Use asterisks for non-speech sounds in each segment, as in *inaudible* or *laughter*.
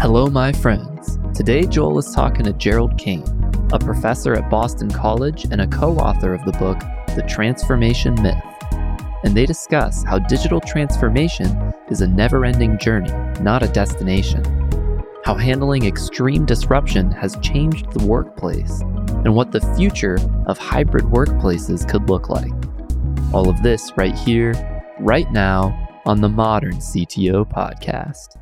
Hello, my friends. Today, Joel is talking to Gerald Kane, a professor at Boston College and a co author of the book, The Transformation Myth. And they discuss how digital transformation is a never ending journey, not a destination. How handling extreme disruption has changed the workplace, and what the future of hybrid workplaces could look like. All of this right here, right now, on the Modern CTO Podcast.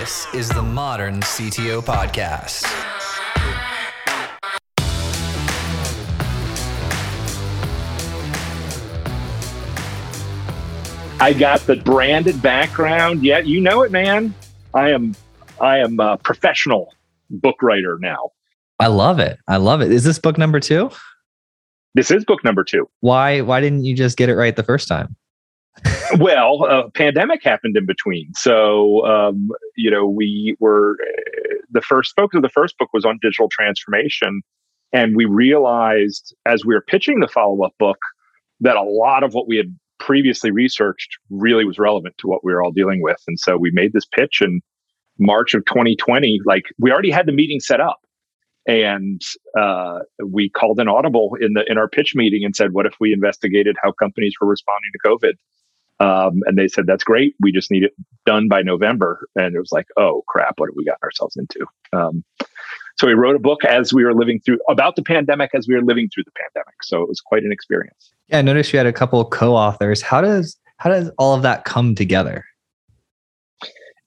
This is the Modern CTO Podcast. I got the branded background. Yeah, you know it, man. I am I am a professional book writer now. I love it. I love it. Is this book number two? This is book number two. Why why didn't you just get it right the first time? Well, a pandemic happened in between. So, um, you know, we were the first focus of the first book was on digital transformation. And we realized as we were pitching the follow up book that a lot of what we had previously researched really was relevant to what we were all dealing with. And so we made this pitch in March of 2020. Like we already had the meeting set up. And uh, we called an audible in the in our pitch meeting and said, "What if we investigated how companies were responding to COVID?" Um, and they said, that's great. We just need it done by November. And it was like, oh crap, what have we gotten ourselves into? Um, so we wrote a book as we were living through about the pandemic as we were living through the pandemic. So it was quite an experience. Yeah, I noticed you had a couple co-authors. How does how does all of that come together?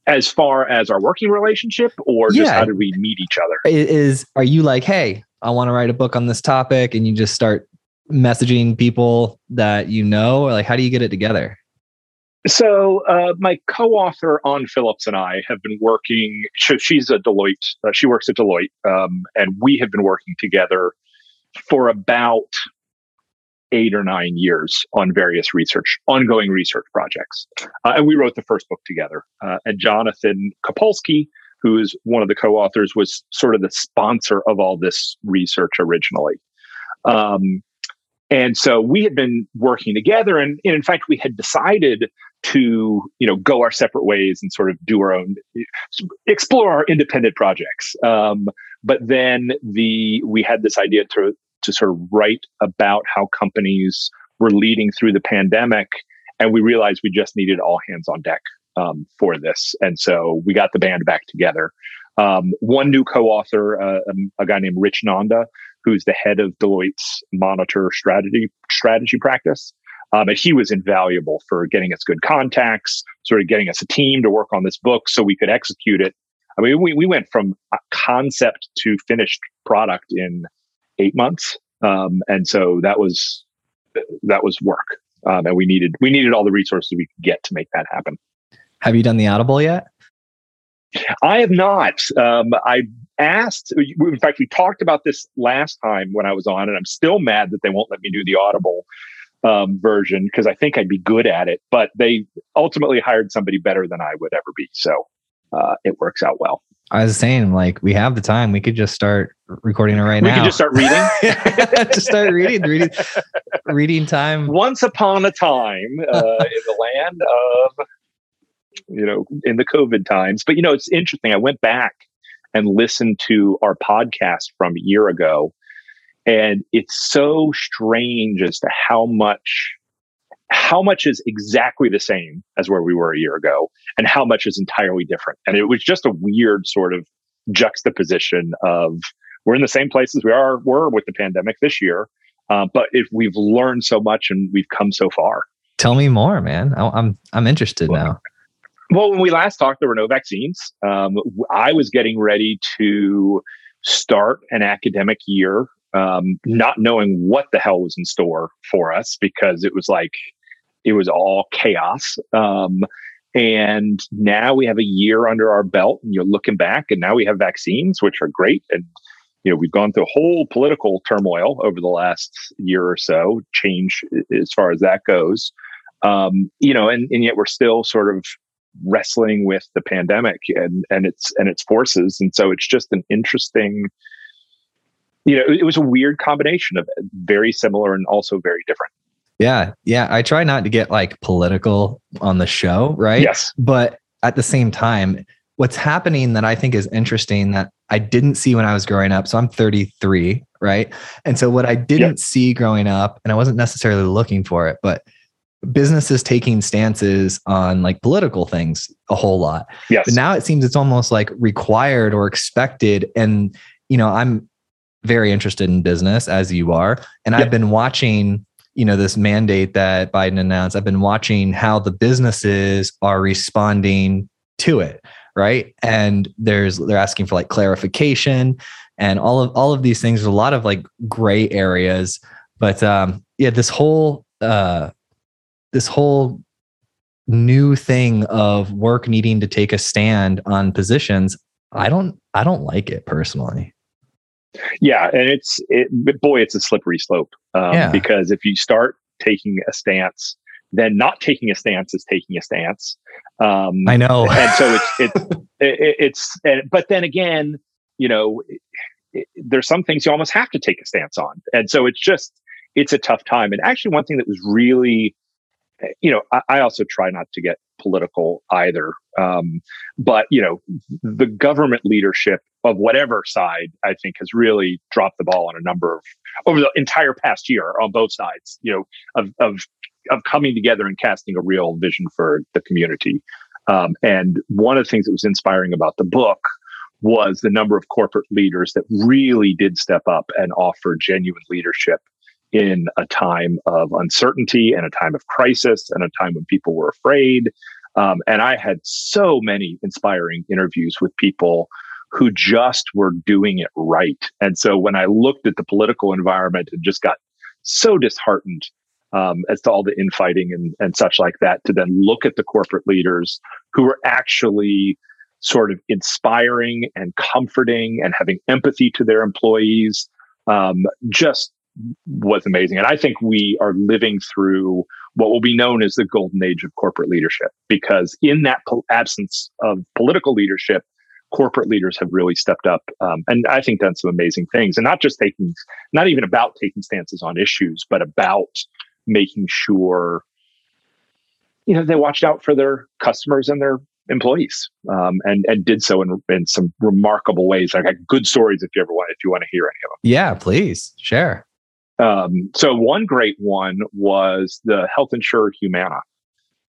As far as our working relationship, or just yeah. how did we meet each other? Is are you like, hey, I want to write a book on this topic, and you just start messaging people that you know, or like how do you get it together? So, uh, my co-author Anh Phillips and I have been working. she's a Deloitte. Uh, she works at Deloitte, um, and we have been working together for about eight or nine years on various research, ongoing research projects. Uh, and we wrote the first book together. Uh, and Jonathan Copulsky, who is one of the co-authors, was sort of the sponsor of all this research originally. Um, and so we had been working together, and, and in fact, we had decided to you know go our separate ways and sort of do our own explore our independent projects. Um, but then the we had this idea to to sort of write about how companies were leading through the pandemic and we realized we just needed all hands on deck um, for this. And so we got the band back together. Um, one new co-author uh, um, a guy named rich nanda who's the head of deloitte's monitor strategy strategy practice um, and he was invaluable for getting us good contacts, sort of getting us a team to work on this book so we could execute it. I mean, we, we went from concept to finished product in eight months. Um, and so that was, that was work. Um, and we needed, we needed all the resources we could get to make that happen. Have you done the Audible yet? I have not. Um, I asked, in fact, we talked about this last time when I was on, and I'm still mad that they won't let me do the Audible um, version because I think I'd be good at it. But they ultimately hired somebody better than I would ever be. So uh, it works out well. I was saying, like, we have the time. We could just start recording it right we now. We could just start reading. *laughs* just start reading, reading, reading time. Once upon a time uh, in the land of, you know, in the COVID times. But, you know, it's interesting. I went back and listened to our podcast from a year ago and it's so strange as to how much how much is exactly the same as where we were a year ago and how much is entirely different. And it was just a weird sort of juxtaposition of we're in the same places we are were with the pandemic this year uh, but if we've learned so much and we've come so far. Tell me more man. I'm i'm interested well, now. well when we last talked there were no vaccines. Um, i was getting ready to start an academic year um, not knowing what the hell was in store for us because it was like it was all chaos. Um, and now we have a year under our belt, and you're looking back, and now we have vaccines, which are great. And you know, we've gone through a whole political turmoil over the last year or so, change as far as that goes. Um, you know, and, and yet we're still sort of wrestling with the pandemic and and its and its forces. And so it's just an interesting you know, it was a weird combination of very similar and also very different. Yeah. Yeah. I try not to get like political on the show, right? Yes. But at the same time, what's happening that I think is interesting that I didn't see when I was growing up. So I'm 33, right? And so what I didn't yep. see growing up, and I wasn't necessarily looking for it, but businesses taking stances on like political things a whole lot. Yes. But now it seems it's almost like required or expected. And, you know, I'm very interested in business as you are. And yep. I've been watching, you know, this mandate that Biden announced. I've been watching how the businesses are responding to it. Right. And there's, they're asking for like clarification and all of, all of these things. There's a lot of like gray areas. But um, yeah, this whole, uh, this whole new thing of work needing to take a stand on positions i don't i don't like it personally yeah and it's it, boy it's a slippery slope um, yeah. because if you start taking a stance then not taking a stance is taking a stance um, i know and so it's *laughs* it's it, it's but then again you know it, there's some things you almost have to take a stance on and so it's just it's a tough time and actually one thing that was really you know, I, I, also try not to get political either. Um, but you know, the government leadership of whatever side, I think, has really dropped the ball on a number of over the entire past year on both sides. You know, of of of coming together and casting a real vision for the community. Um, and one of the things that was inspiring about the book was the number of corporate leaders that really did step up and offer genuine leadership in a time of uncertainty and a time of crisis and a time when people were afraid. Um, and I had so many inspiring interviews with people who just were doing it right. And so when I looked at the political environment and just got so disheartened um, as to all the infighting and, and such like that, to then look at the corporate leaders who were actually sort of inspiring and comforting and having empathy to their employees, um, just was amazing. And I think we are living through what will be known as the golden age of corporate leadership, because in that po- absence of political leadership, corporate leaders have really stepped up um, and I think done some amazing things. And not just taking, not even about taking stances on issues, but about making sure, you know, they watched out for their customers and their employees um, and and did so in, in some remarkable ways. I got good stories if you ever want if you want to hear any of them. Yeah, please share. Um, so one great one was the health insurer Humana.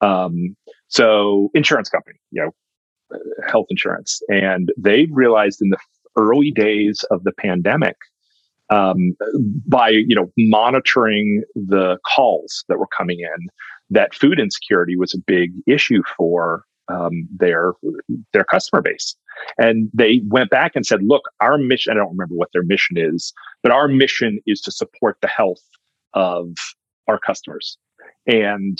Um, so insurance company, you know, health insurance, and they realized in the early days of the pandemic, um, by you know monitoring the calls that were coming in, that food insecurity was a big issue for um, their their customer base. And they went back and said, look, our mission, I don't remember what their mission is, but our mission is to support the health of our customers. And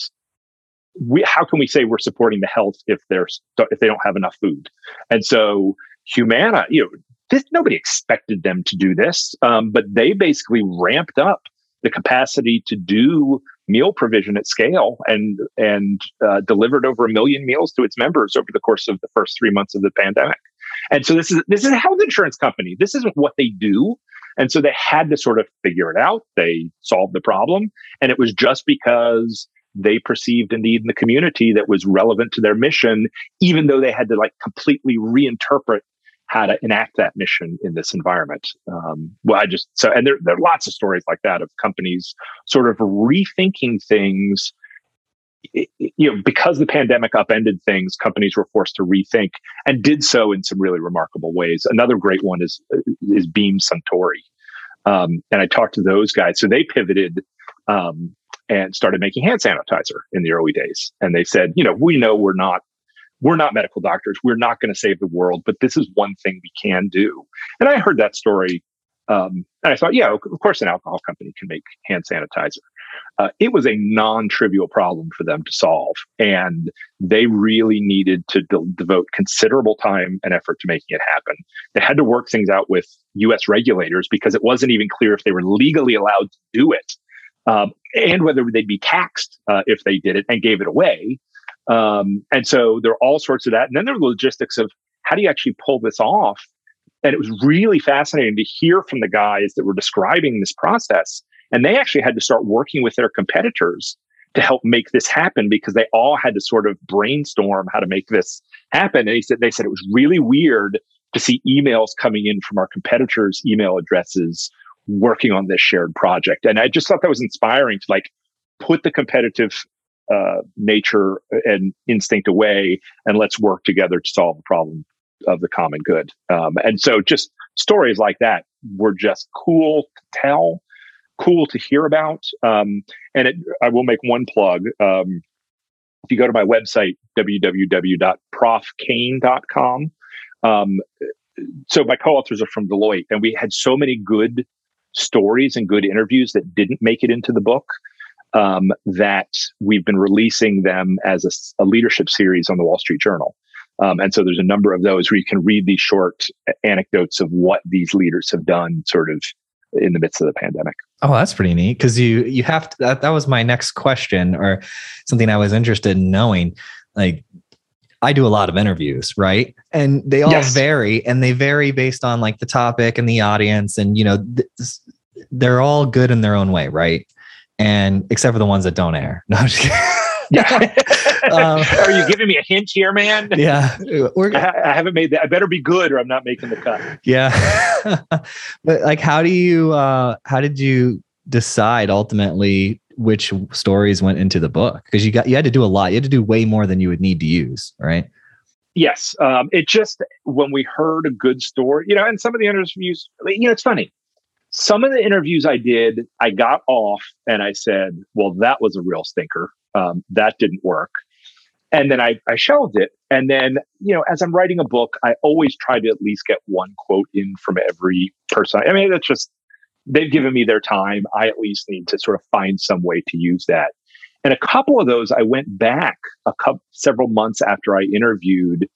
we, how can we say we're supporting the health if they're, if they don't have enough food? And so Humana, you know, this, nobody expected them to do this, um, but they basically ramped up the capacity to do meal provision at scale and and uh, delivered over a million meals to its members over the course of the first three months of the pandemic. And so this is this is a health insurance company. This isn't what they do. And so they had to sort of figure it out. They solved the problem, and it was just because they perceived a need in the community that was relevant to their mission, even though they had to like completely reinterpret how to enact that mission in this environment. Um, well, I just so and there there are lots of stories like that of companies sort of rethinking things. You know, because the pandemic upended things, companies were forced to rethink and did so in some really remarkable ways. Another great one is is Beam Suntory, um, and I talked to those guys. So they pivoted um, and started making hand sanitizer in the early days, and they said, you know, we know we're not we're not medical doctors. We're not going to save the world, but this is one thing we can do. And I heard that story. Um, and I thought, yeah, of course, an alcohol company can make hand sanitizer. Uh, it was a non trivial problem for them to solve. And they really needed to de- devote considerable time and effort to making it happen. They had to work things out with US regulators because it wasn't even clear if they were legally allowed to do it um, and whether they'd be taxed uh, if they did it and gave it away. Um, and so there are all sorts of that. And then there are logistics of how do you actually pull this off? And it was really fascinating to hear from the guys that were describing this process. And they actually had to start working with their competitors to help make this happen because they all had to sort of brainstorm how to make this happen. And he said they said it was really weird to see emails coming in from our competitors' email addresses working on this shared project. And I just thought that was inspiring to like put the competitive uh, nature and instinct away and let's work together to solve the problem of the common good. Um, and so just stories like that were just cool to tell, cool to hear about. Um, and it, I will make one plug. Um, if you go to my website, www.profkane.com, um, so my co-authors are from Deloitte, and we had so many good stories and good interviews that didn't make it into the book um, that we've been releasing them as a, a, leadership series on the Wall Street Journal. Um, and so there's a number of those where you can read these short anecdotes of what these leaders have done sort of in the midst of the pandemic. Oh, that's pretty neat. Cause you, you have to, that, that was my next question or something I was interested in knowing. Like I do a lot of interviews, right? And they all yes. vary and they vary based on like the topic and the audience. And, you know, th- they're all good in their own way, right? And except for the ones that don't air. *laughs* No, I'm just kidding. Yeah. *laughs* um, *laughs* Are you giving me a hint here, man? Yeah. We're, I, I, haven't made that. I better be good or I'm not making the cut. Yeah. but like, how do you, uh, how did you decide ultimately which stories went into the book? Because you got, you had to do a lot. You had to do way more than you would need to use, right? Yes. Um, it just, when we heard a good story, you know, and some of the interviews, you know, it's funny. Some of the interviews I did, I got off and I said, well, that was a real stinker. Um, that didn't work. And then I, I shelved it. And then, you know, as I'm writing a book, I always try to at least get one quote in from every person. I mean, that's just, they've given me their time. I at least need to sort of find some way to use that. And a couple of those, I went back a couple, several months after I interviewed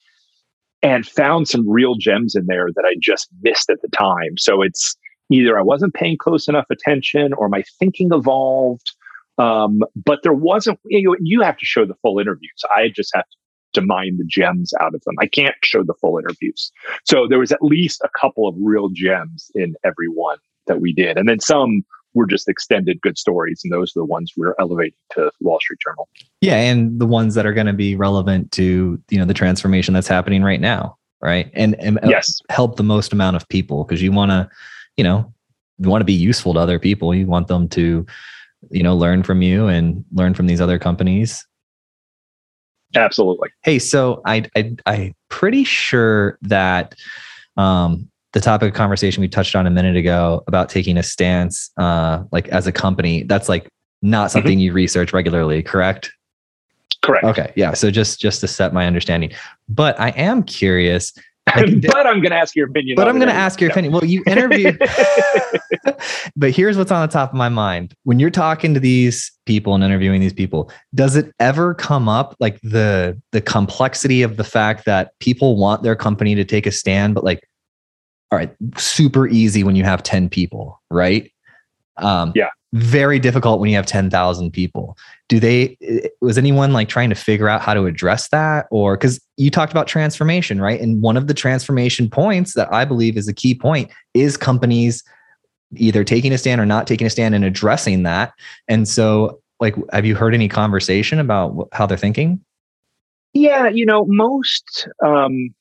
and found some real gems in there that I just missed at the time. So it's either I wasn't paying close enough attention or my thinking evolved. Um, but there wasn't, you, you have to show the full interviews. I just have to mine the gems out of them. I can't show the full interviews. So there was at least a couple of real gems in every one that we did. And then some were just extended good stories. And those are the ones we're elevating to Wall Street Journal. Yeah. And the ones that are going to be relevant to, you know, the transformation that's happening right now. Right. And, and yes. help the most amount of people because you want to, you know, you want to be useful to other people. You want them to, you know, learn from you and learn from these other companies. Absolutely. Hey, so I, I I'm pretty sure that um, the topic of conversation we touched on a minute ago about taking a stance, uh, like as a company, that's like not mm-hmm. something mm-hmm. you research regularly, correct? Correct. Okay. Yeah. So just just to set my understanding, but I am curious *laughs* but I'm going to ask your opinion. But I'm going to ask your opinion. Well, you interview. *laughs* *laughs* but here's what's on the top of my mind: when you're talking to these people and interviewing these people, does it ever come up like the the complexity of the fact that people want their company to take a stand, but like, all right, super easy when you have ten people, right? Um, yeah very difficult when you have 10,000 people. Do they, was anyone like trying to figure out how to address that? Or because you talked about transformation, right? And one of the transformation points that I believe is a key point is companies either taking a stand or not taking a stand and addressing that. And so, like, have you heard any conversation about how they're thinking? Yeah, you know, most, um,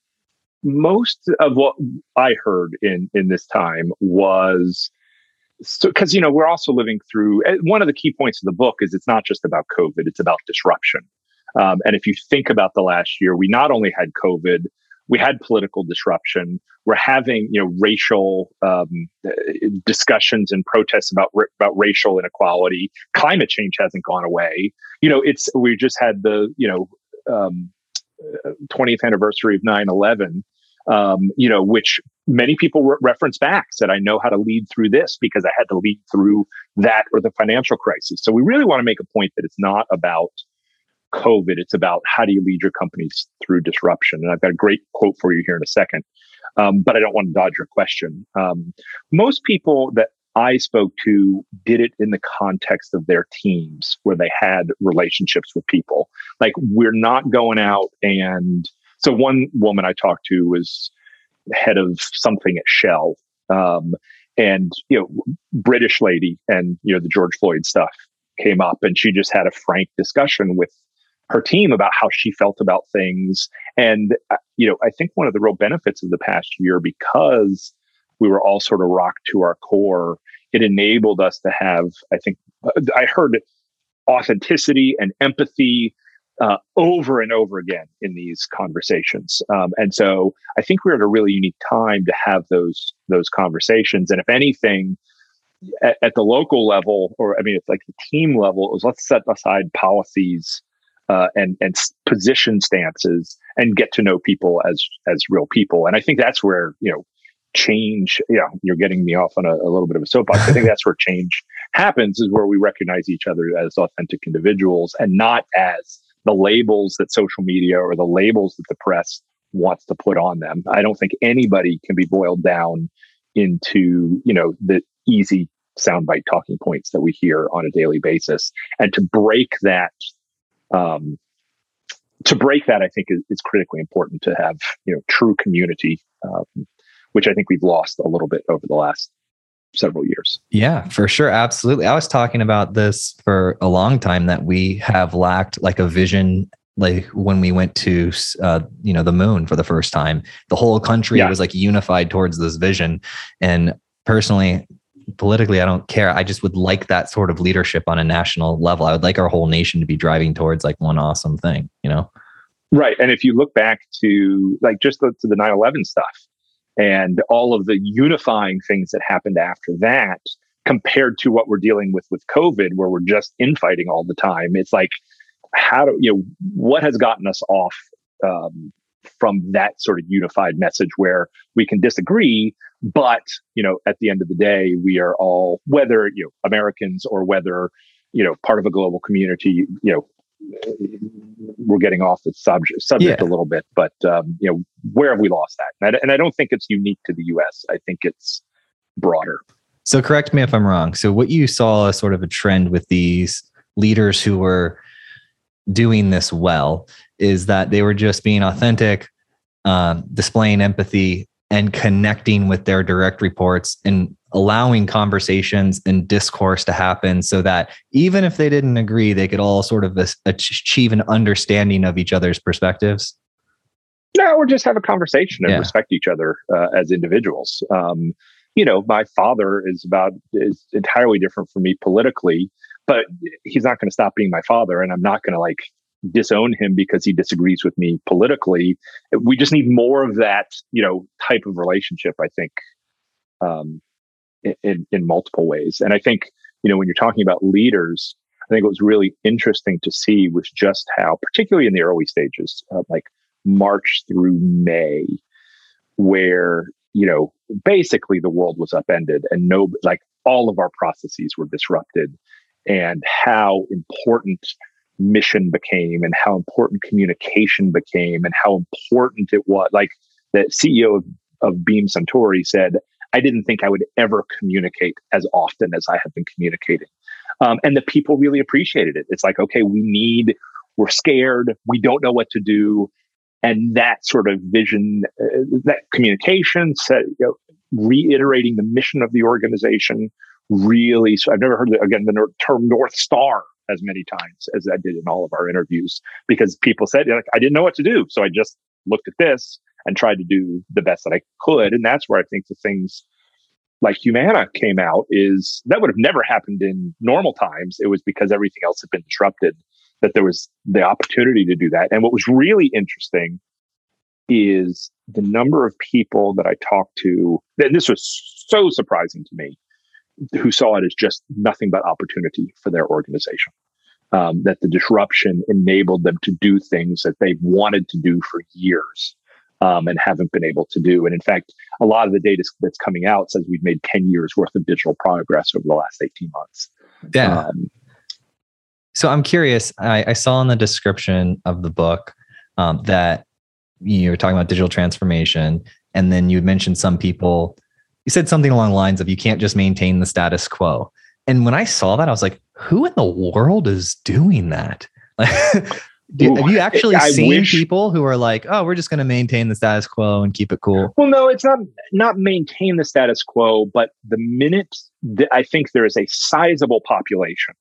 most of what I heard in in this time was so because you know we're also living through eh, one of the key points of the book is it's not just about covid it's about disruption. Um, and if you think about the last year we not only had covid we had political disruption we're having you know racial um, eh, discussions and protests about about racial inequality. Climate change hasn't gone away. You know it's we just had the you know um, 20th anniversary of 9-11 um, you know, which many people re- reference back said, I know how to lead through this because I had to lead through that or the financial crisis. So we really want to make a point that it's not about COVID. It's about how do you lead your companies through disruption. And I've got a great quote for you here in a second. Um, but I don't want to dodge your question. Um, most people that I spoke to did it in the context of their teams where they had relationships with people. Like we're not going out and so one woman I talked to was head of something at Shell, um, and you know, British lady, and you know the George Floyd stuff came up and she just had a frank discussion with her team about how she felt about things. And, uh, you know, I think one of the real benefits of the past year, because we were all sort of rocked to our core, it enabled us to have, I think, I heard authenticity and empathy uh, over and over again in these conversations. Um, and so I think we're at a really unique time to have those those conversations. And if anything, at, at the local level, or I mean, it's like the team level, is let's set aside policies uh, and and position stances and get to know people as as real people. And I think that's where you know change. Yeah, you're getting me off on a, a little bit of a soapbox. I think that's where change happens is where we recognize each other as authentic individuals and not as the labels that social media or the labels that the press wants to put on them. I don't think anybody can be boiled down into you know the easy soundbite talking points that we hear on a daily basis, and to break that um, to break that, I think is, is, critically important to have you know true community, um, which I think we've lost a little bit over the last several years. Yeah, for sure, absolutely. I was talking about this for a long time that we have lacked like a vision. Like when we went to, uh, you know, the moon for the first time, the whole country yeah. was like unified towards this vision. And personally, politically, I don't care. I just would like that sort of leadership on a national level. I would like our whole nation to be driving towards like one awesome thing, you know? Right. And if you look back to like just the, to the 9 11 stuff and all of the unifying things that happened after that, compared to what we're dealing with with COVID, where we're just infighting all the time, it's like, how do you know what has gotten us off um, from that sort of unified message where we can disagree but you know at the end of the day we are all whether you know americans or whether you know part of a global community you know we're getting off the subject subject yeah. a little bit but um, you know where have we lost that? And I, and I don't think it's unique to the us i think it's broader. So correct me if i'm wrong. So what you saw as sort of a trend with these leaders who were doing this well is that they were just being authentic, um, displaying empathy, and connecting with their direct reports and allowing conversations and discourse to happen so that even if they didn't agree, they could all sort of achieve an understanding of each other's perspectives. No, or just have a conversation and yeah. respect each other uh, as individuals. Um, you know, my father is about is entirely different from me politically, but he's not going to stop being my father, and I'm not going to like disown him because he disagrees with me politically. We just need more of that, you know, type of relationship. I think, um, in in multiple ways. And I think, you know, when you're talking about leaders, I think what was really interesting to see was just how, particularly in the early stages, uh, like March through May, where you know basically the world was upended and no, like all of our processes were disrupted, and how important mission became and how important communication became and how important it was. Like the CEO of, of Beam Suntory said, I didn't think I would ever communicate as often as I have been communicating. Um, and the people really appreciated it. It's like, okay, we need, we're scared, we don't know what to do. And that sort of vision, uh, that communication, set, you know, reiterating the mission of the organization, really. So I've never heard again the term North Star as many times as I did in all of our interviews because people said like I didn't know what to do, so I just looked at this and tried to do the best that I could, and that's where I think the things like Humana came out is that would have never happened in normal times. It was because everything else had been disrupted that there was the opportunity to do that. And what was really interesting is the number of people that I talked to. And this was so surprising to me who saw it as just nothing but opportunity for their organization. Um, that the disruption enabled them to do things that they've wanted to do for years um, and haven't been able to do. And in fact, a lot of the data that's coming out says we've made 10 years worth of digital progress over the last 18 months. Yeah. Um, so I'm curious. I, I, saw in the description of the book um, that you were talking about digital transformation, and then you mentioned some people you said something along the lines of you can't just maintain the status quo. And when I saw that, I was like, who in the world is doing that? *laughs* Do, Ooh, have you actually I seen wish. people who are like, "Oh, we're just going to maintain the status quo and keep it cool"? Well, no, it's not not maintain the status quo, but the minute that I think there is a sizable population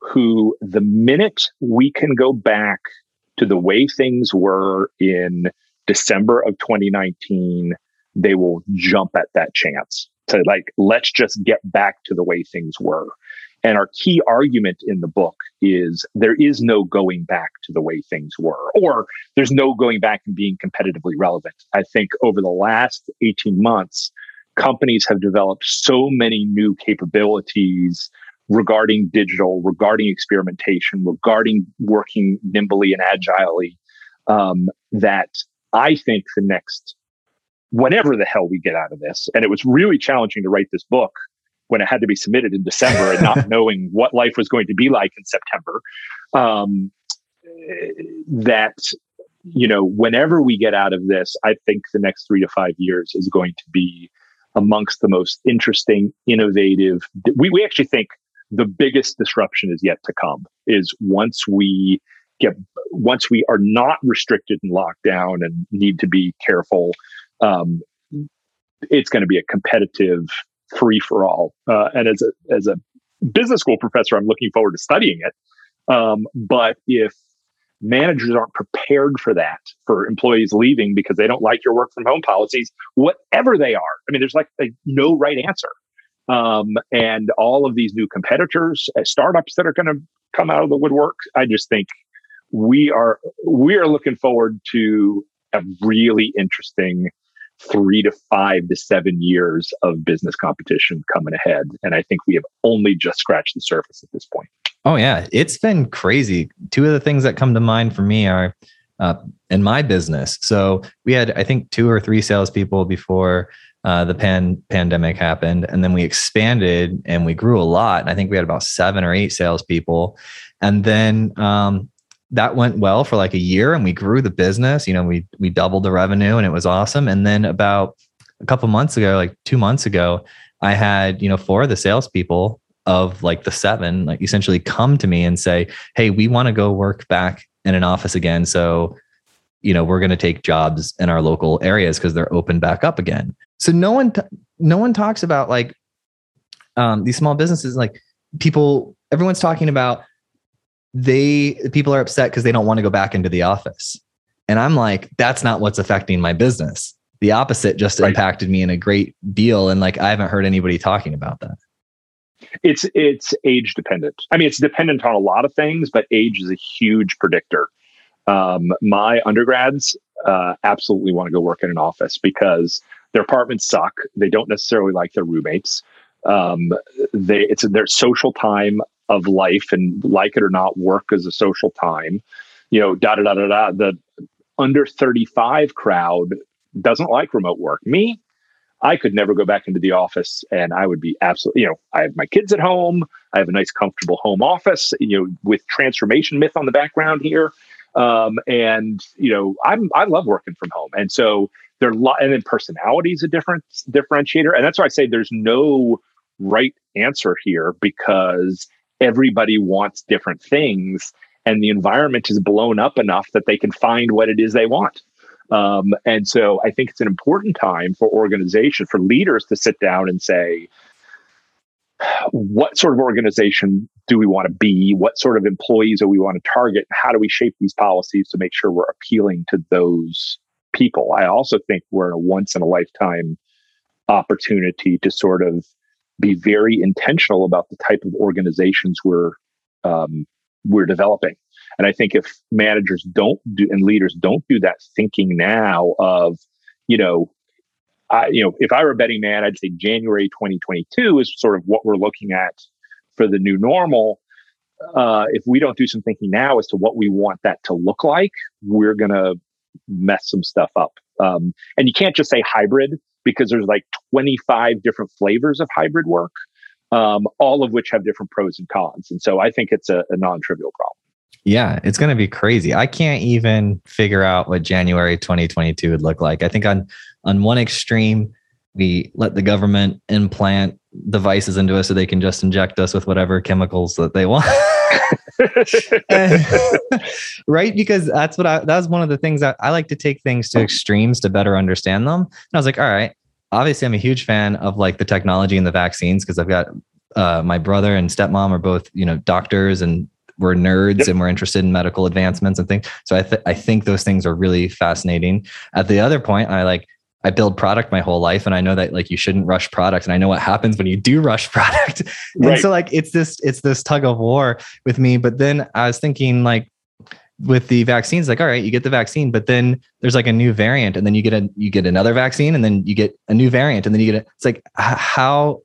who, the minute we can go back to the way things were in December of 2019, they will jump at that chance to like, let's just get back to the way things were. And our key argument in the book is there is no going back to the way things were, or there's no going back and being competitively relevant. I think over the last 18 months, companies have developed so many new capabilities regarding digital, regarding experimentation, regarding working nimbly and agilely, um, that I think the next, whenever the hell we get out of this, and it was really challenging to write this book when it had to be submitted in December and not *laughs* knowing what life was going to be like in September, um, that you know, whenever we get out of this, I think the next three to five years is going to be amongst the most interesting, innovative. We, we actually think the biggest disruption is yet to come is once we get once we are not restricted and locked down and need to be careful um, it's going to be a competitive free for all uh, and as a as a business school professor i'm looking forward to studying it um, but if managers aren't prepared for that for employees leaving because they don't like your work from home policies whatever they are i mean there's like a no right answer um, and all of these new competitors, uh, startups that are going to come out of the woodwork. I just think we are we are looking forward to a really interesting three to five to seven years of business competition coming ahead. And I think we have only just scratched the surface at this point. Oh yeah, it's been crazy. Two of the things that come to mind for me are uh, in my business. So we had, I think, two or three salespeople before uh, the pan pandemic happened, and then we expanded and we grew a lot. And I think we had about seven or eight salespeople, and then um, that went well for like a year, and we grew the business. You know, we we doubled the revenue, and it was awesome. And then about a couple months ago, like two months ago, I had you know four of the salespeople of like the seven, like essentially come to me and say, "Hey, we want to go work back in an office again." So you know we're going to take jobs in our local areas because they're open back up again so no one t- no one talks about like um, these small businesses like people everyone's talking about they people are upset because they don't want to go back into the office and i'm like that's not what's affecting my business the opposite just right. impacted me in a great deal and like i haven't heard anybody talking about that it's it's age dependent i mean it's dependent on a lot of things but age is a huge predictor um, my undergrads uh, absolutely want to go work in an office because their apartments suck. They don't necessarily like their roommates. Um, they it's their social time of life, and like it or not, work is a social time. You know, da da da da da. The under thirty five crowd doesn't like remote work. Me, I could never go back into the office and I would be absolutely, you know, I have my kids at home. I have a nice, comfortable home office, you know, with transformation myth on the background here. Um, and you know, I'm I love working from home, and so there lo- and then personality is a different differentiator, and that's why I say there's no right answer here because everybody wants different things, and the environment is blown up enough that they can find what it is they want. Um, and so I think it's an important time for organization, for leaders to sit down and say, what sort of organization do we want to be? What sort of employees do we want to target? How do we shape these policies to make sure we're appealing to those people? I also think we're in a once in a lifetime opportunity to sort of be very intentional about the type of organizations we're um, we're developing. And I think if managers don't do and leaders don't do that thinking now of, you know, I, you know, if I were a betting man, I'd say January 2022 is sort of what we're looking at for the new normal. Uh, if we don't do some thinking now as to what we want that to look like, we're to mess some stuff up. Um, and you can't just say hybrid because there's like 25 different flavors of hybrid work, um, all of which have different pros and cons. And so I think it's a, a non trivial problem. Yeah, it's going to be crazy. I can't even figure out what January 2022 would look like. I think on on one extreme, we let the government implant devices into us so they can just inject us with whatever chemicals that they want. *laughs* *laughs* right? Because that's what I that was one of the things that I like to take things to extremes to better understand them. And I was like, all right, obviously I'm a huge fan of like the technology and the vaccines because I've got uh, my brother and stepmom are both you know doctors and we're nerds yep. and we're interested in medical advancements and things. So I th- I think those things are really fascinating. At the other point, I like I build product my whole life and I know that like you shouldn't rush product and I know what happens when you do rush *laughs* product. and right. so like it's this it's this tug of war with me but then I was thinking like with the vaccines like all right you get the vaccine but then there's like a new variant and then you get a you get another vaccine and then you get a new variant and then you get a, it's like how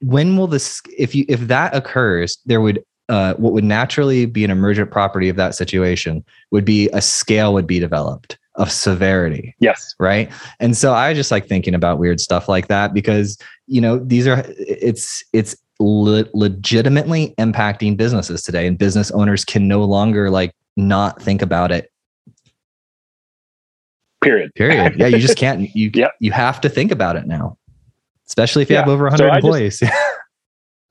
when will this if you if that occurs there would uh, what would naturally be an emergent property of that situation would be a scale would be developed of severity. Yes. Right. And so I just like thinking about weird stuff like that because, you know, these are, it's, it's le- legitimately impacting businesses today and business owners can no longer like not think about it. Period. Period. Yeah. You just can't, *laughs* you, yep. you have to think about it now, especially if you yeah. have over 100 so employees. *laughs* Just,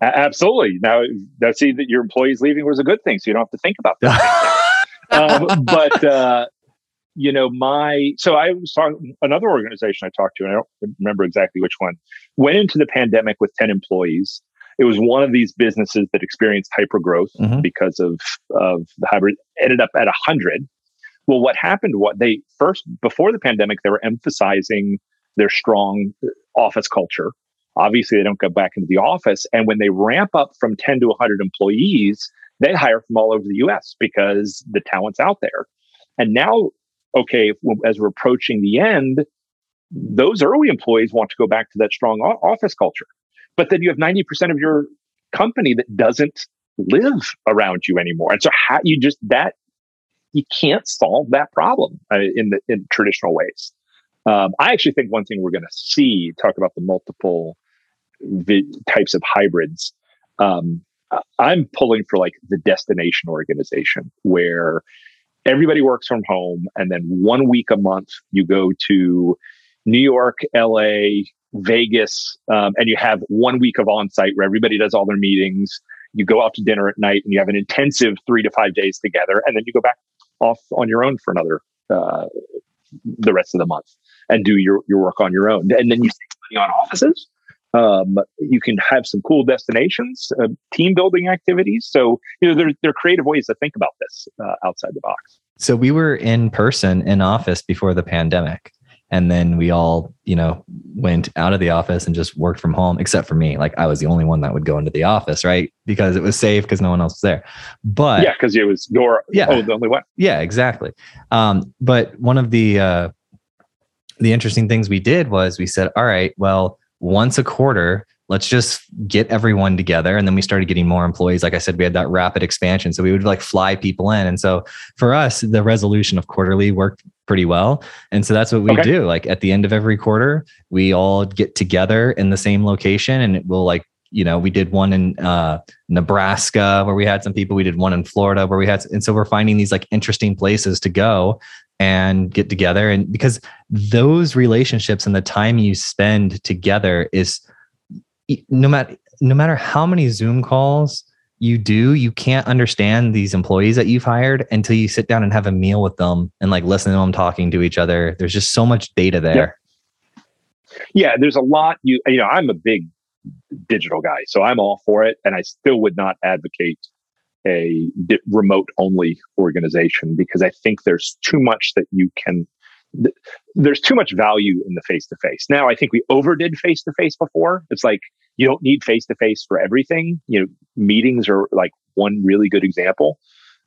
absolutely. Now, that's see that your employees leaving was a good thing. So you don't have to think about that. *laughs* um, but, uh, you know, my so I was talking another organization I talked to, and I don't remember exactly which one, went into the pandemic with 10 employees. It was one of these businesses that experienced hyper growth mm-hmm. because of of the hybrid, ended up at a hundred. Well, what happened? What they first before the pandemic, they were emphasizing their strong office culture. Obviously, they don't go back into the office, and when they ramp up from 10 to 100 employees, they hire from all over the U.S. because the talent's out there. And now okay, as we're approaching the end, those early employees want to go back to that strong office culture. But then you have 90% of your company that doesn't live around you anymore. And so how you just that you can't solve that problem uh, in the in traditional ways. Um, I actually think one thing we're going to see talk about the multiple vi- types of hybrids. Um, I'm pulling for like the destination organization where everybody works from home. And then one week a month, you go to New York, LA, Vegas, um, and you have one week of on site where everybody does all their meetings. You go out to dinner at night and you have an intensive three to five days together. And then you go back off on your own for another, uh, the rest of the month and do your, your work on your own. And then you save money on offices. Um, you can have some cool destinations, uh, team building activities. So, you know, there, there are creative ways to think about this uh, outside the box. So we were in person in office before the pandemic. And then we all, you know, went out of the office and just worked from home, except for me. Like I was the only one that would go into the office, right? Because it was safe because no one else was there. But yeah, because it was your yeah, oh, the only one. Yeah, exactly. Um, but one of the uh, the interesting things we did was we said, all right, well, once a quarter let's just get everyone together. And then we started getting more employees. Like i said we had that rapid expansion. So we would like fly people in. And so for us the resolution of quarterly worked pretty well. And so that's what we okay. do. Like at the end of every quarter we all get together in the same location. And it will like you know we did one in uh, nebraska where we had some people. We did one in florida where we had and so we're finding these like interesting places to go and get together. And because those relationships and the time you spend together is no matter no matter how many zoom calls you do you can't understand these employees that you've hired until you sit down and have a meal with them and like listen to them talking to each other. There's just so much data there. Yeah, yeah there's a lot. You you know i'm a big digital guy so i'm all for it and i still would not advocate a remote only organization because I think there's too much that you can there's too much value in the face to face. Now, I think we overdid face to face before. It's like you don't need face to face for everything. You know, meetings are like one really good example.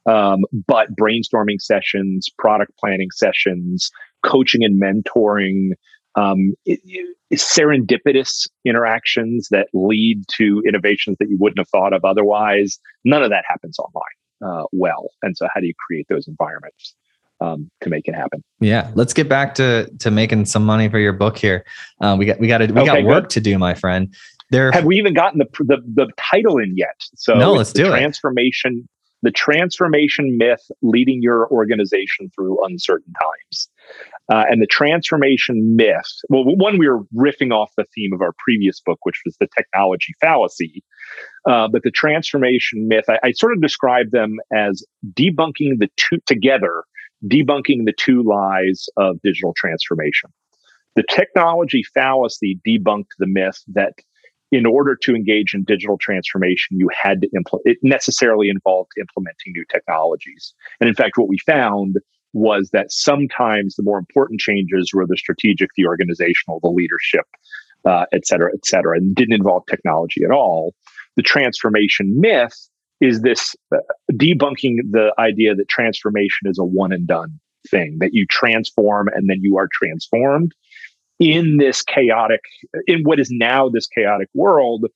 Um, but brainstorming sessions, product planning sessions, coaching and mentoring, um, it, it, serendipitous interactions that lead to innovations that you wouldn't have thought of otherwise. None of that happens online uh, well. And so, how do you create those environments? Um, to make it happen. Yeah, let's get back to to making some money for your book here. Uh, we got we got to, we okay, got work good. to do, my friend. There have we even gotten the the, the title in yet? So no, let's do transformation, it. The transformation myth leading your organization through uncertain times. Uh, and the transformation myth. Well, one, we were riffing off the theme of our previous book, which was the technology fallacy. Uh, but the transformation myth, I, I, sort of describe them as debunking the two together, debunking the two lies of digital transformation. The technology fallacy debunked the myth that in order to engage in digital transformation, you had to implement, it necessarily involved implementing new technologies. And in fact, what we found was that sometimes the more important changes were the strategic, the organizational, the leadership, uh, et cetera, et cetera, and didn't involve technology at all. The transformation myth is this uh, debunking the idea that transformation is a one and done thing, that you transform and then you are transformed. In this chaotic, in what is now this chaotic world,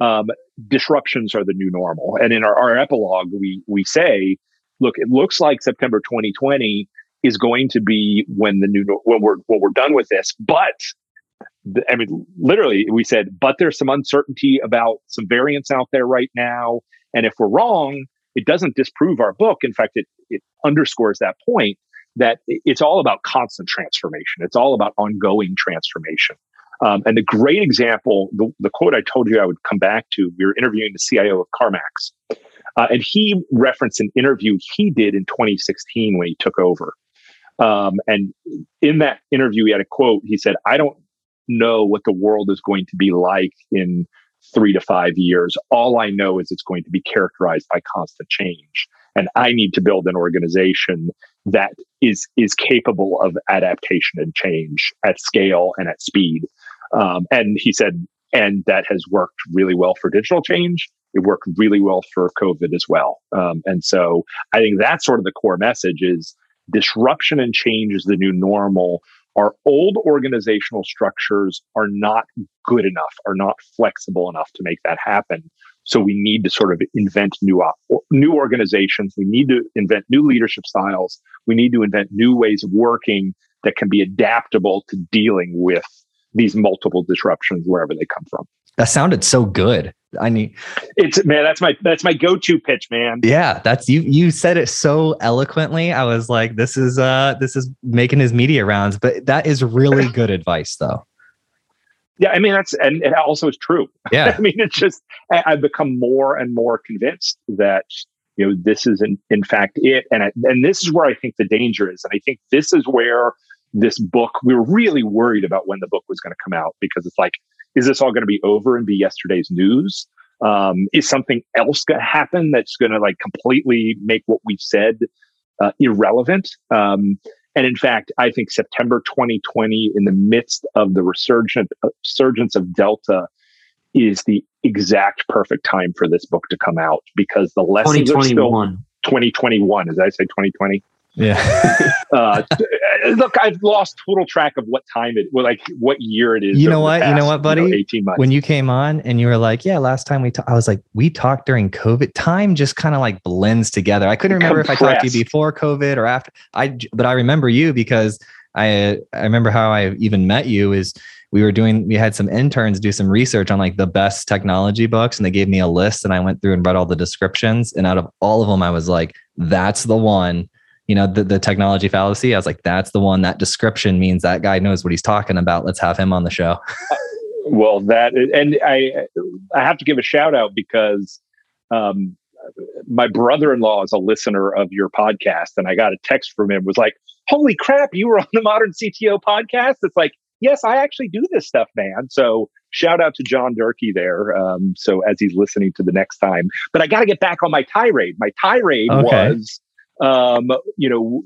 um, disruptions are the new normal. And in our, our epilogue, we we say, look, it looks like September 2020 is going to be when the new when we're when we're done with this, but I mean, literally, we said, but there's some uncertainty about some variants out there right now. And if we're wrong, it doesn't disprove our book. In fact, it, it underscores that point that it's all about constant transformation. It's all about ongoing transformation. Um, and the great example, the, the, quote I told you I would come back to, we were interviewing the CIO of CarMax. Uh, and he referenced an interview he did in 2016 when he took over. Um, and in that interview, he had a quote. He said, I don't know what the world is going to be like in three to five years. All I know is it's going to be characterized by constant change. And I need to build an organization that is is capable of adaptation and change at scale and at speed. Um, and he said, and that has worked really well for digital change. It worked really well for COVID as well. Um, and so I think that's sort of the core message is disruption and change is the new normal our old organizational structures are not good enough, are not flexible enough to make that happen. So we need to sort of invent new new organizations. We need to invent new leadership styles. We need to invent new ways of working that can be adaptable to dealing with these multiple disruptions wherever they come from. That sounded so good. I need it's man, that's my that's my go-to pitch, man. Yeah, that's you you said it so eloquently. I was like, this is uh this is making his media rounds, but that is really *laughs* good advice though. Yeah, I mean that's and it also is true. Yeah. *laughs* I mean it's just I, I've become more and more convinced that you know this is in, in fact it and I, and this is where I think the danger is and I think this is where this book we were really worried about when the book was going to come out because it's like is this all going to be over and be yesterday's news? Um, is something else going to happen that's going to like completely make what we've said uh, irrelevant? Um, and in fact, I think September 2020, in the midst of the resurgence, uh, resurgence of Delta, is the exact perfect time for this book to come out because the lessons are still 2021. As I say, 2020. Yeah. *laughs* uh, look, I've lost total track of what time it, well, like what year it is. You know what? Past, you know what, buddy? You know, 18 months. When you came on and you were like, yeah, last time we talked, I was like, we talked during COVID. Time just kind of like blends together. I couldn't remember Compressed. if I talked to you before COVID or after. I, but I remember you because I, I remember how I even met you is we were doing we had some interns do some research on like the best technology books and they gave me a list and I went through and read all the descriptions and out of all of them I was like that's the one you know the, the technology fallacy. I was like that's the one. That description means that guy knows what he's talking about. Let's have him on the show. *laughs* Well that and i i have to give a shout out because um, my brother-in-law is a listener of your podcast and i got a text from him. Was like holy crap you were on the modern cto podcast? It's like yes i actually do this stuff man. So shout out to john durkee there um, so as he's listening to the next time. But i got to get back on my tirade. My tirade okay. was um, you know,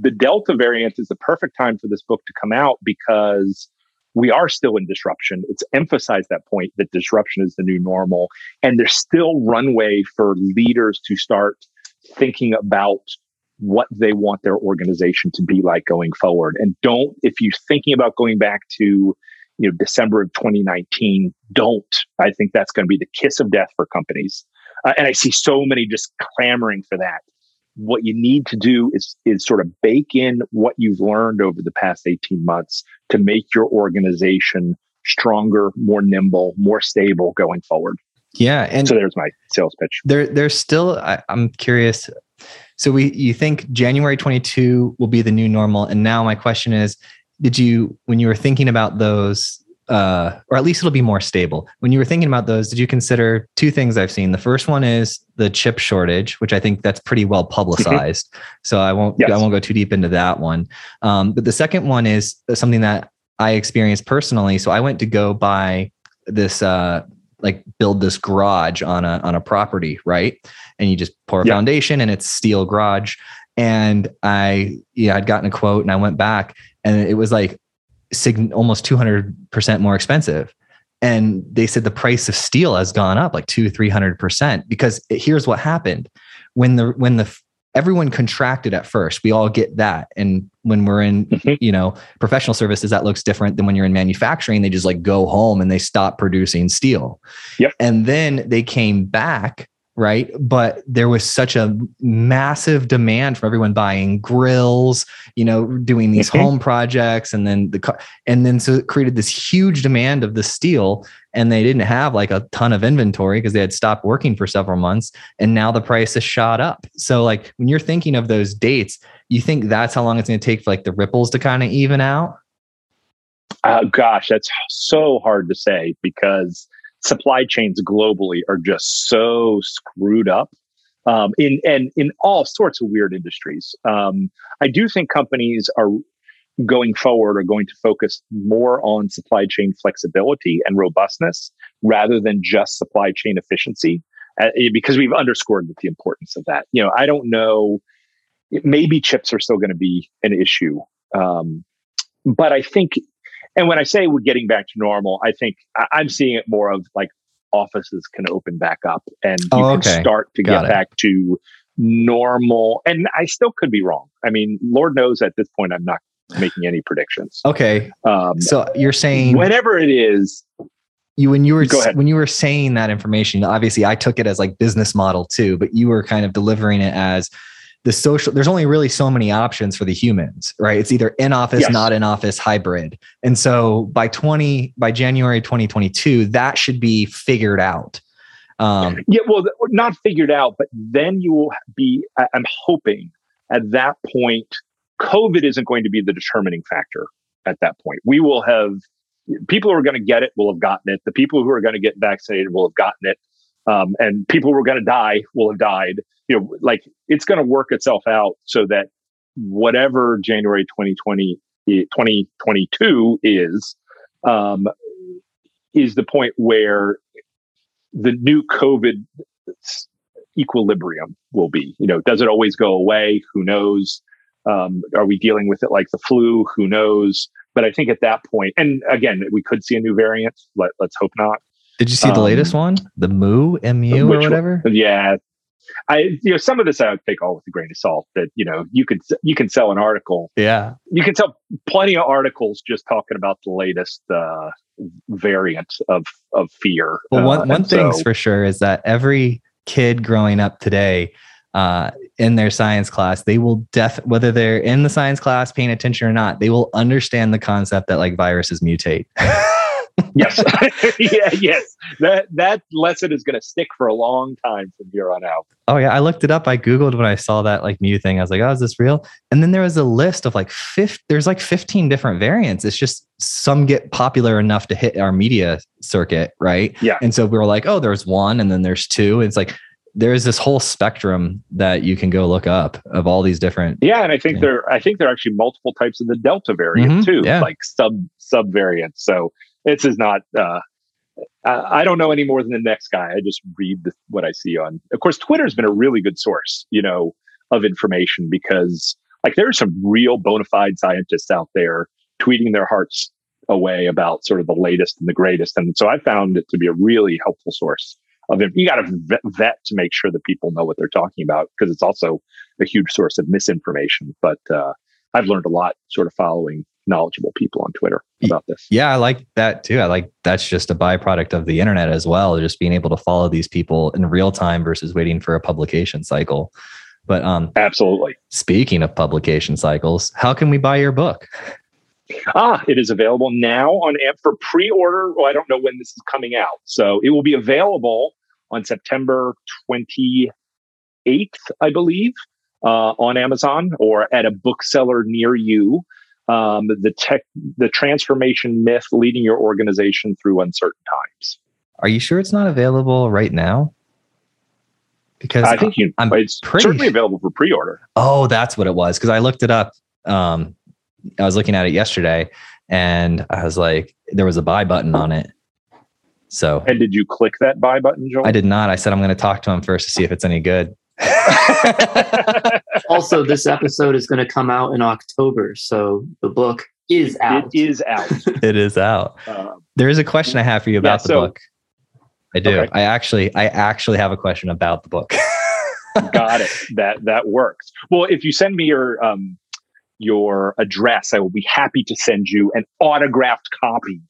the Delta variant is the perfect time for this book to come out because we are still in disruption. It's emphasized that point that disruption is the new normal. And there's still runway for leaders to start thinking about what they want their organization to be like going forward. And don't, if you're thinking about going back to, you know, December of 2019, don't. I think that's going to be the kiss of death for companies. Uh, and I see so many just clamoring for that what you need to do is is sort of bake in what you've learned over the past 18 months to make your organization stronger, more nimble, more stable going forward. Yeah, and so there's my sales pitch. There, there's still. I, I'm curious. So we, you think January 22 will be the new normal, and now my question is, did you, when you were thinking about those uh, or at least it'll be more stable. When you were thinking about those, did you consider two things I've seen? The first one is the chip shortage, which I think that's pretty well mm-hmm. publicized. so I won't yes. I won't go too deep into that one. Um, but the second one is something that I experienced personally. So I went to go buy this uh, like build this garage on a on a property, right? And you just pour a Yeah. foundation and it's steel garage. And I yeah, I'd gotten a quote and I went back and it was like sig- almost 200% more expensive. And they said the price of steel has gone up like two, 300% because it- here's what happened when the, when the, everyone contracted at first, we all get that. And when we're in, Mhm. you know, professional services, that looks different than when you're in manufacturing. They just like go home and they stop producing steel. Yep. And then they came back right? But there was such a massive demand for everyone buying grills, you know, doing these Mhm. home projects, and then the car, and then so it created this huge demand of the steel, and they didn't have like a ton of inventory because they had stopped working for several months, and now the price has shot up. So like when you're thinking of those dates, you think that's how long it's going to take for like the ripples to kind of even out. Uh, gosh, that's so hard to say because supply chains globally are just so screwed up um, in and in all sorts of weird industries. Um, I do think companies are going forward are going to focus more on supply chain flexibility and robustness rather than just supply chain efficiency uh, because we've underscored the importance of that. You know, I don't know. Maybe chips are still going to be an issue, um, but I think and when I say we're getting back to normal, I think I- I'm seeing it more of like offices can open back up and you Oh, can start to Got get it. back to normal. And I still could be wrong. I mean, Lord knows at this point I'm not making any predictions. Okay, Um, so you're saying whatever it is, you when you were when you were saying that information obviously i took it as like business model too but you were kind of delivering it as the social there's only really so many options for the humans right it's either in office Yes. not in office hybrid and so by 20 by january 2022 that should be figured out um yeah, well, not figured out, but then you will be, I'm hoping at that point, COVID isn't going to be the determining factor at that point. We will have people who are going to get it will have gotten it. The people who are going to get vaccinated will have gotten it. Um, and people who are going to die will have died. You know, like it's going to work itself out so that whatever January 2020, 2022 is, um, is the point where the new COVID equilibrium will be. You know, does it always go away? Who knows? Um, are we dealing with it like the flu? Who knows? But I think at that point, and again, we could see a new variant. Let, let's hope not. did you see the Um, latest one the mu mu or which one? whatever Yeah, I you know some of this I would take all with a grain of salt. That you know you could you can sell an article. yeah You can sell plenty of articles just talking about the latest uh, variant of of fear. Well, Uh, one, one thing's so- for sure is that every kid growing up today uh, in their science class, they will def whether they're in the science class paying attention or not, they will understand the concept that like viruses mutate. *laughs* yes, *laughs* *laughs* yeah, yes. That that lesson is going to stick for a long time from here on out. oh yeah, I looked it up. I googled when I saw that like new thing. I was like, oh, is this real? And then there was a list of like fifth. There's like 15 different variants. It's just some get popular enough to hit our media circuit, right? Yeah. And so we were like, oh, there's one, and then there's two. It's like there's this whole spectrum that you can go look up of all these different. Yeah, and I think Yeah. there I think there are actually multiple types of the Delta variant Mhm, too, yeah. like sub sub variants. So this is not. Uh, I, don't know any more than the next guy. I just read what I see on. Of course, Twitter's been a really good source, you know, of information because like there are some real bona fide scientists out there tweeting their hearts away about sort of the latest and the greatest, and so I found it to be a really helpful source of it. You got to vet, vet to make sure that people know what they're talking about because it's also a huge source of misinformation. But uh, I've learned a lot sort of following knowledgeable people on Twitter about this. Yeah, I like that too. I like that's just a byproduct of the internet as well, just being able to follow these people in real time versus waiting for a publication cycle. But um, Absolutely. speaking of publication cycles, how can we buy your book? Ah, it is available now on Amp for pre-order. Well, I don't know when this is coming out, so it will be available on September 28th, I believe, uh, on Amazon or at a bookseller near you. Um, the tech, the transformation myth leading your organization through uncertain times. Are you sure it's not available right now? Because I think you, I'm it's pretty- certainly available for pre-order. Oh, that's what it was. Because I looked it up. Um, I was looking at it yesterday, and I was like, there was a buy button on it. So, and did you click that buy button, Joel? I did not. I said I'm going to talk to him first to see if it's any good. *laughs* also, this episode is going to come out in October, so the book is out. *laughs* It is out. it is out. There is a question I have for you about yeah, the so, book. I do. Okay. I actually, I actually have a question about the book. *laughs* Got it. That that works. Well, if you send me your um, your address, I will be happy to send you an autographed copy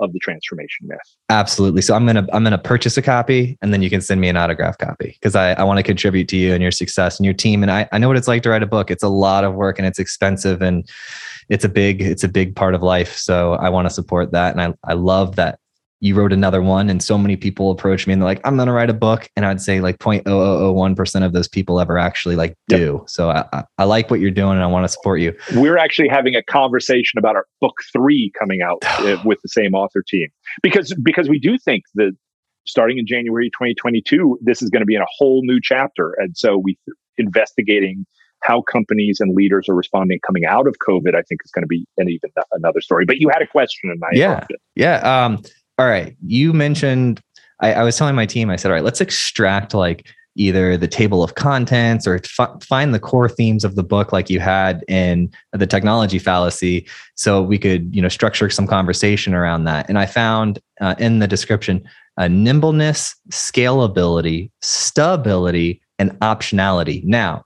of the transformation myth. Absolutely. So I'm gonna I'm gonna purchase a copy and then you can send me an autograph copy because I, I want to contribute to you and your success and your team. And I, I know what it's like to write a book. It's a lot of work and it's expensive and it's a big, it's a big part of life. So I want to support that. And I, I love that you wrote another one and so many people approach me and they're like i'm going to write a book and i'd say like 0.0001% of those people ever actually like do. Yep. so I, I like what you're doing and i want to support you. We're actually having a conversation about our book three coming out uh, *sighs* with the same author team. Because because we do think that starting in january 2022 this is going to be in a whole new chapter. And so we investigating how companies and leaders are responding coming out of covid i think is going to be an even another story. But you had a question and i yeah. yeah um all right, you mentioned, I, I, was telling my team, I said, all right, let's extract like either the table of contents or f- find the core themes of the book like you had in the technology fallacy so we could you know structure some conversation around that. And i found uh, in the description uh, nimbleness scalability stability and optionality. Now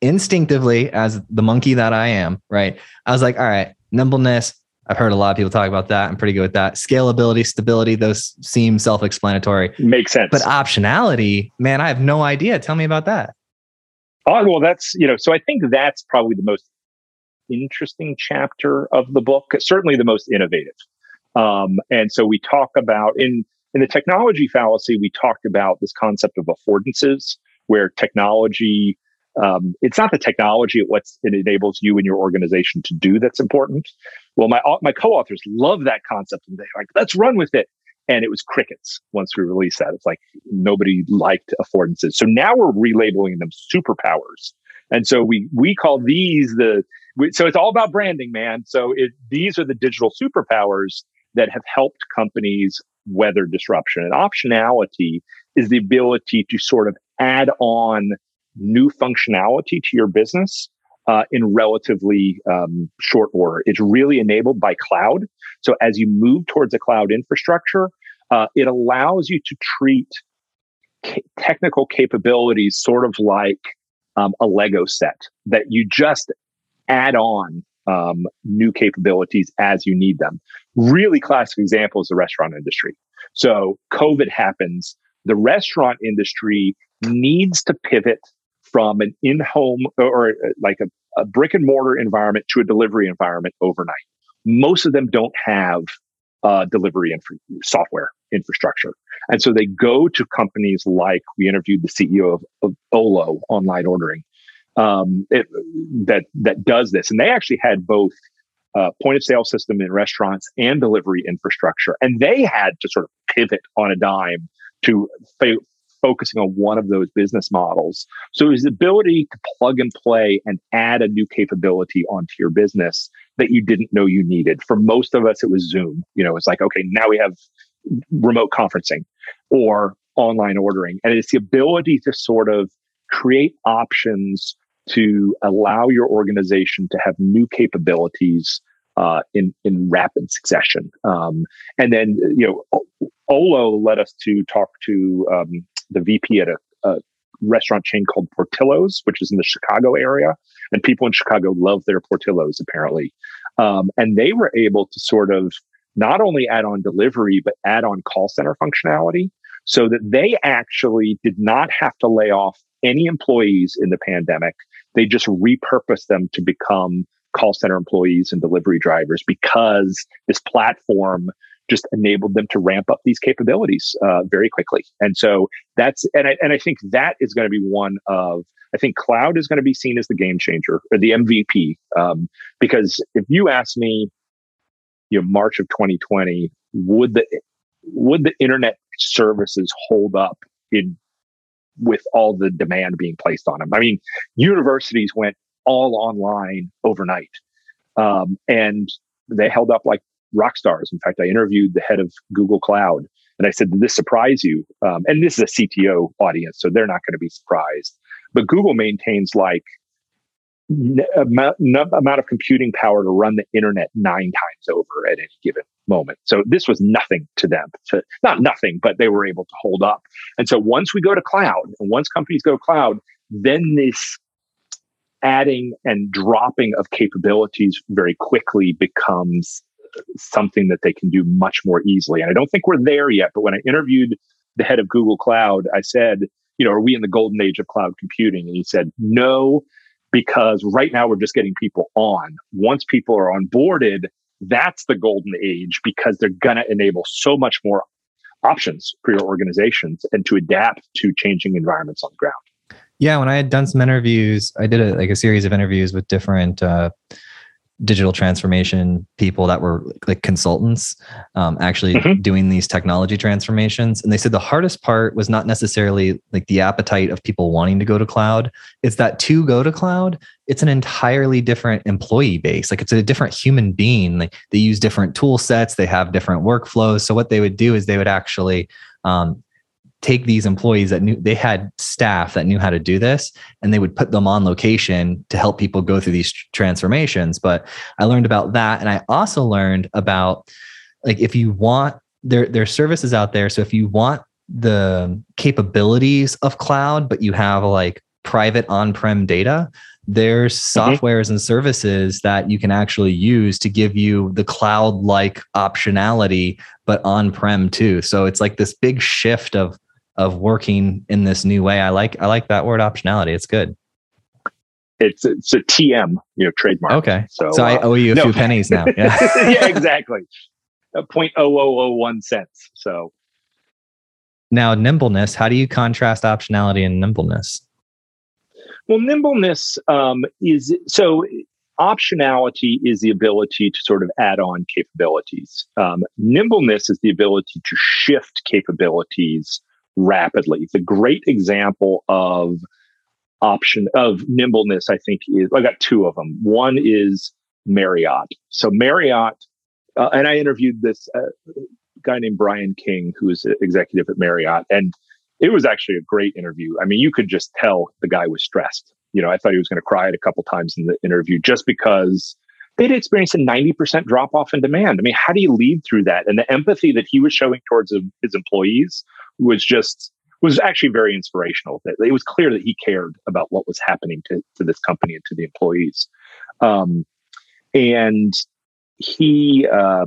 instinctively as the monkey that i am right i was like all right nimbleness I've heard a lot of people talk about that. I'm pretty good with that. Scalability, stability, those seem self explanatory. Makes sense. But optionality, man, I have no idea. Tell me about that. Oh, well, that's, you know, so I think that's probably the most interesting chapter of the book, certainly the most innovative. Um, and so we talk about in, in the technology fallacy, we talked about this concept of affordances where technology um, it's not the technology, what it enables you and your organization to do that's important. Well, my my co-authors love that concept, and they're like, "Let's run with it." And it was crickets once we released that. It's like nobody liked affordances. So now we're relabeling them superpowers, and so we we call these the. We, so it's all about branding, man. So it, these are the digital superpowers that have helped companies weather disruption. And optionality is the ability to sort of add on new functionality to your business uh, in relatively um, short order. It's really enabled by cloud. So as you move towards a cloud infrastructure, uh, it allows you to treat ca- technical capabilities sort of like um, a Lego set that you just add on um, new capabilities as you need them. Really classic example is the restaurant industry. So COVID happens. The restaurant industry needs to pivot from an in-home or, like a, a brick and mortar environment to a delivery environment overnight. Most of them don't have uh, delivery software infrastructure. And so they go to companies like we interviewed the CEO of, of Olo online ordering um, it, that that does this, and they actually had both uh, point of sale system in restaurants and delivery infrastructure, and they had to sort of pivot on a dime to fa- focusing on one of those business models. So his ability to plug and play and add a new capability onto your business that you didn't know you needed. For most of us, it was Zoom. You know, it's like, okay, now we have remote conferencing or online ordering. And it's the ability to sort of create options to allow your organization to have new capabilities uh, in in rapid succession. Um, and then you know, Olo led us to talk to um, the VP at a, a restaurant chain called Portillo's, which is in the Chicago area. And people in Chicago love their Portillo's, apparently. Um, and they were able to sort of not only add on delivery, but add on call center functionality so that they actually did not have to lay off any employees in the pandemic. They just repurposed them to become call center employees and delivery drivers because this platform just enabled them to ramp up these capabilities uh, very quickly. And so that's and I, and I think that is going to be one of I think cloud is going to be seen as the game changer or the MVP um, because if you ask me, you know, March of 2020, would the would the internet services hold up in with all the demand being placed on them? I mean, universities went all online overnight, um, and they held up like rock stars. In fact, I interviewed the head of Google Cloud, And I said, Did this surprise you? Um, and this is a CTO audience, so they're not going to be surprised. But Google maintains like amount, amount of computing power to run the internet nine times over at any given moment. So this was nothing to them. To, not nothing, but they were able to hold up. And so once we go to cloud, and once companies go cloud, then this adding and dropping of capabilities very quickly becomes something that they can do much more easily. And I don't think we're there yet, but when I interviewed the head of Google Cloud, I said, you know, are we in the golden age of cloud computing? And he said, no, because right now we're just getting people on. Once people are onboarded, that's the golden age because they're going to enable so much more options for your organizations and to adapt to changing environments on the ground. Yeah, when I had done some interviews, I did a, like a series of interviews with different uh, digital transformation people that were like consultants um, actually mm-hmm. doing these technology transformations. And they said the hardest part was not necessarily like the appetite of people wanting to go to cloud. It's that to go to cloud it's an entirely different employee base. Like it's a different human being. Like they use different tool sets they have different workflows. So what they would do is they would actually um, take these employees that knew they had staff that knew how to do this and they would put them on location to help people go through these transformations. But i learned about that and i also learned about like if you want there there are services out there. So if you want the capabilities of cloud but you have like private on-prem data there's mm-hmm. softwares and services that you can actually use to give you the cloud like optionality but on-prem too. So it's like this big shift of of working in this new way. I like I like that word optionality. It's good. It's it's a TM, you know, trademark. Okay. So, so uh, I owe you a no. few pennies now. *laughs* Yeah. yeah, exactly. A point oh oh oh one cents. So now nimbleness. How do you contrast optionality and nimbleness? Well, nimbleness um, is so optionality is the ability to sort of add on capabilities. Um, nimbleness is the ability to shift capabilities rapidly. The great example of option of nimbleness, I think, is I got two of them. One is Marriott. So Marriott, uh, and I interviewed this uh, guy named Brian King, who is executive at Marriott, and it was actually a great interview. I mean, you could just tell the guy was stressed. You know, I thought he was going to cry it a couple times in the interview just because they'd experienced a 90% drop off in demand. I mean, how do you lead through that? And the empathy that he was showing towards his employees was just was actually very inspirational. It was clear that he cared about what was happening to, to this company and to the employees. Um, and he, uh,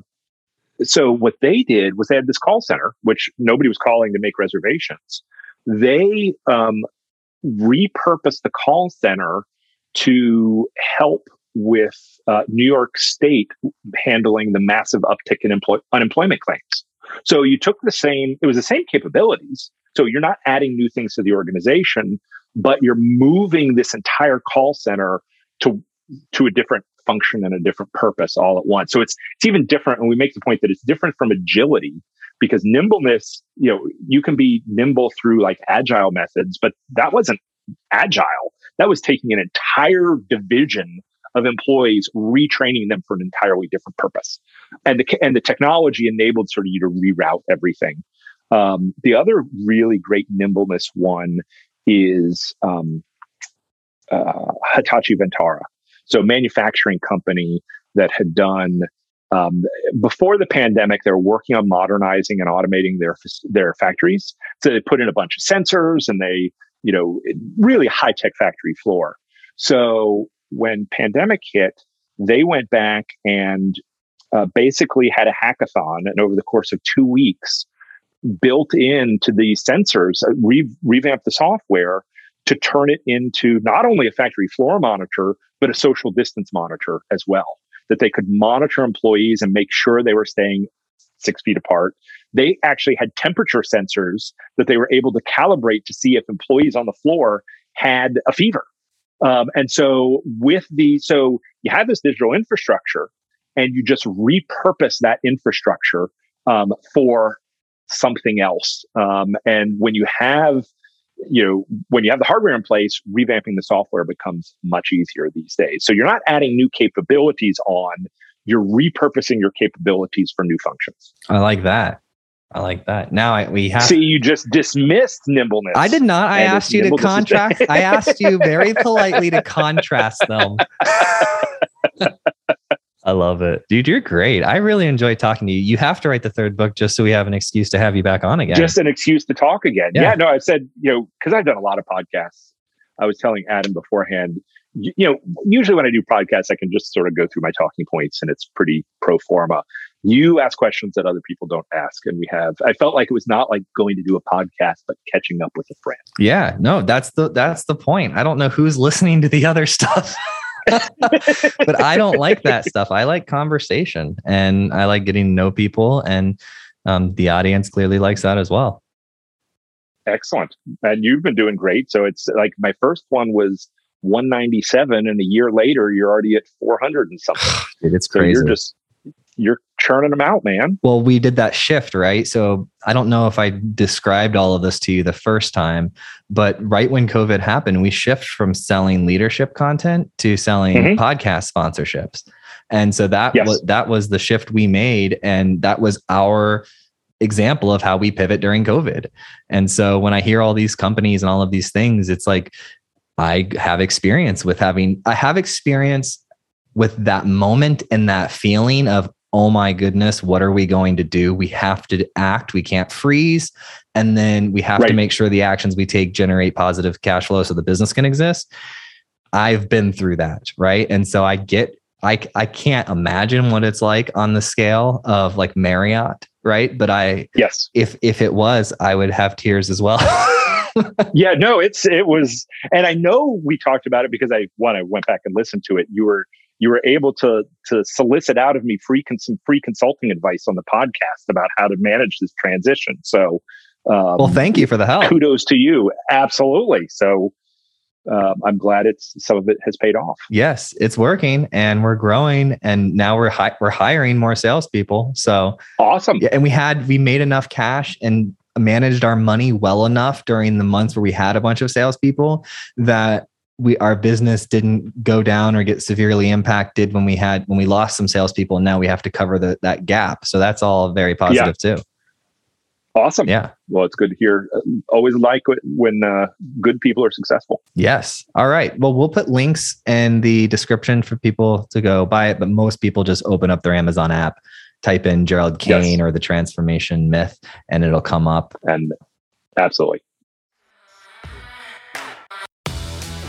so what they did was they had this call center, which nobody was calling to make reservations. They um, repurposed the call center to help with uh, New York State handling the massive uptick in employ- unemployment claims. So you took the same, it was the same capabilities. So you're not adding new things to the organization, but you're moving this entire call center to, to a different function and a different purpose all at once. So it's, it's even different. And we make the point that it's different from agility because nimbleness, you know, you can be nimble through like agile methods, but that wasn't agile. That was taking an entire division of employees, retraining them for an entirely different purpose. And the, and the technology enabled sort of you to reroute everything. Um, the other really great nimbleness one is um, uh, Hitachi Vantara. So, manufacturing company that had done um, before the pandemic, they were working on modernizing and automating their their factories. So they put in a bunch of sensors, and they, you know, really high tech factory floor. So when pandemic hit, they went back and uh, basically had a hackathon, and over the course of two weeks, built into the sensors, uh, re- revamped the software to turn it into not only a factory floor monitor, but a social distance monitor as well. That they could monitor employees and make sure they were staying six feet apart. They actually had temperature sensors that they were able to calibrate to see if employees on the floor had a fever um, and so with the, so you have this digital infrastructure and you just repurpose that infrastructure um, for something else. Um, and when you have, you know, when you have the hardware in place, revamping the software becomes much easier these days. So you're not adding new capabilities on, you're repurposing your capabilities for new functions. I like that. I like that. Now I, we have. See, you just dismissed nimbleness. I did not. I And asked you to contrast. I asked you very *laughs* politely to contrast them. *laughs* I love it, dude. You're great. I really enjoy talking to you. You have to write the third book just so we have an excuse to have you back on again. Just an excuse to talk again. Yeah. Yeah, no, I said, you know, because I've done a lot of podcasts. I was telling Adam beforehand, you, you know, usually when I do podcasts, I can just sort of go through my talking points and it's pretty pro forma. You ask questions that other people don't ask. And we have, I felt like it was not like going to do a podcast, but catching up with a friend. yeah, no, that's the that's the point. I don't know who's listening to the *laughs* other stuff. *laughs* but I don't like that stuff. I like conversation and I like getting to know people, and um, the audience clearly likes that as well. Excellent. And you've been doing great. So it's like my first one was 197 and a year later you're already at 400 and something. *sighs* Dude, it's So crazy. you're just you're churning them out, man. well, we did that shift, right? So I don't know if I described all of this to you the first time, but right when COVID happened, we shift from selling leadership content to selling Mhm. podcast sponsorships. And so that Yes. was that was the shift we made and that was our example of how we pivot during COVID. And so when I hear all these companies and all of these things, it's like I have experience with having I have experience with that moment and that feeling of oh my goodness, what are we going to do? We have to act. We can't freeze. And then we have to make sure the actions we take generate positive cash flow so the business can exist. I've been through that, right? And so I get I I can't imagine what it's like on the scale of like Marriott, right? But I Yes. if if it was, I would have tears as well. *laughs* Yeah, no, it's it was and I know we talked about it because I one I went back and listened to it. You were you were able to to solicit out of me free con- some free consulting advice on the podcast about how to manage this transition. So um, well, thank you for the help. kudos to you. Absolutely. So um, I'm glad it's some of it has paid off. Yes, it's working and we're growing and now we're hi- we're hiring more salespeople. So Awesome. yeah, and we had we made enough cash and managed our money well enough during the months where we had a bunch of salespeople that we our business didn't go down or get severely impacted when we had when we lost some salespeople and now we have to cover the, that gap. So that's all very positive too. Awesome. Yeah. Well, it's good to hear. Always like it when uh, good people are successful. Yes. All right. Well, we'll put links in the description for people to go buy it, but most people just open up their Amazon app, type in Gerald Yes. Kane or the transformation myth, and it'll come up. And absolutely.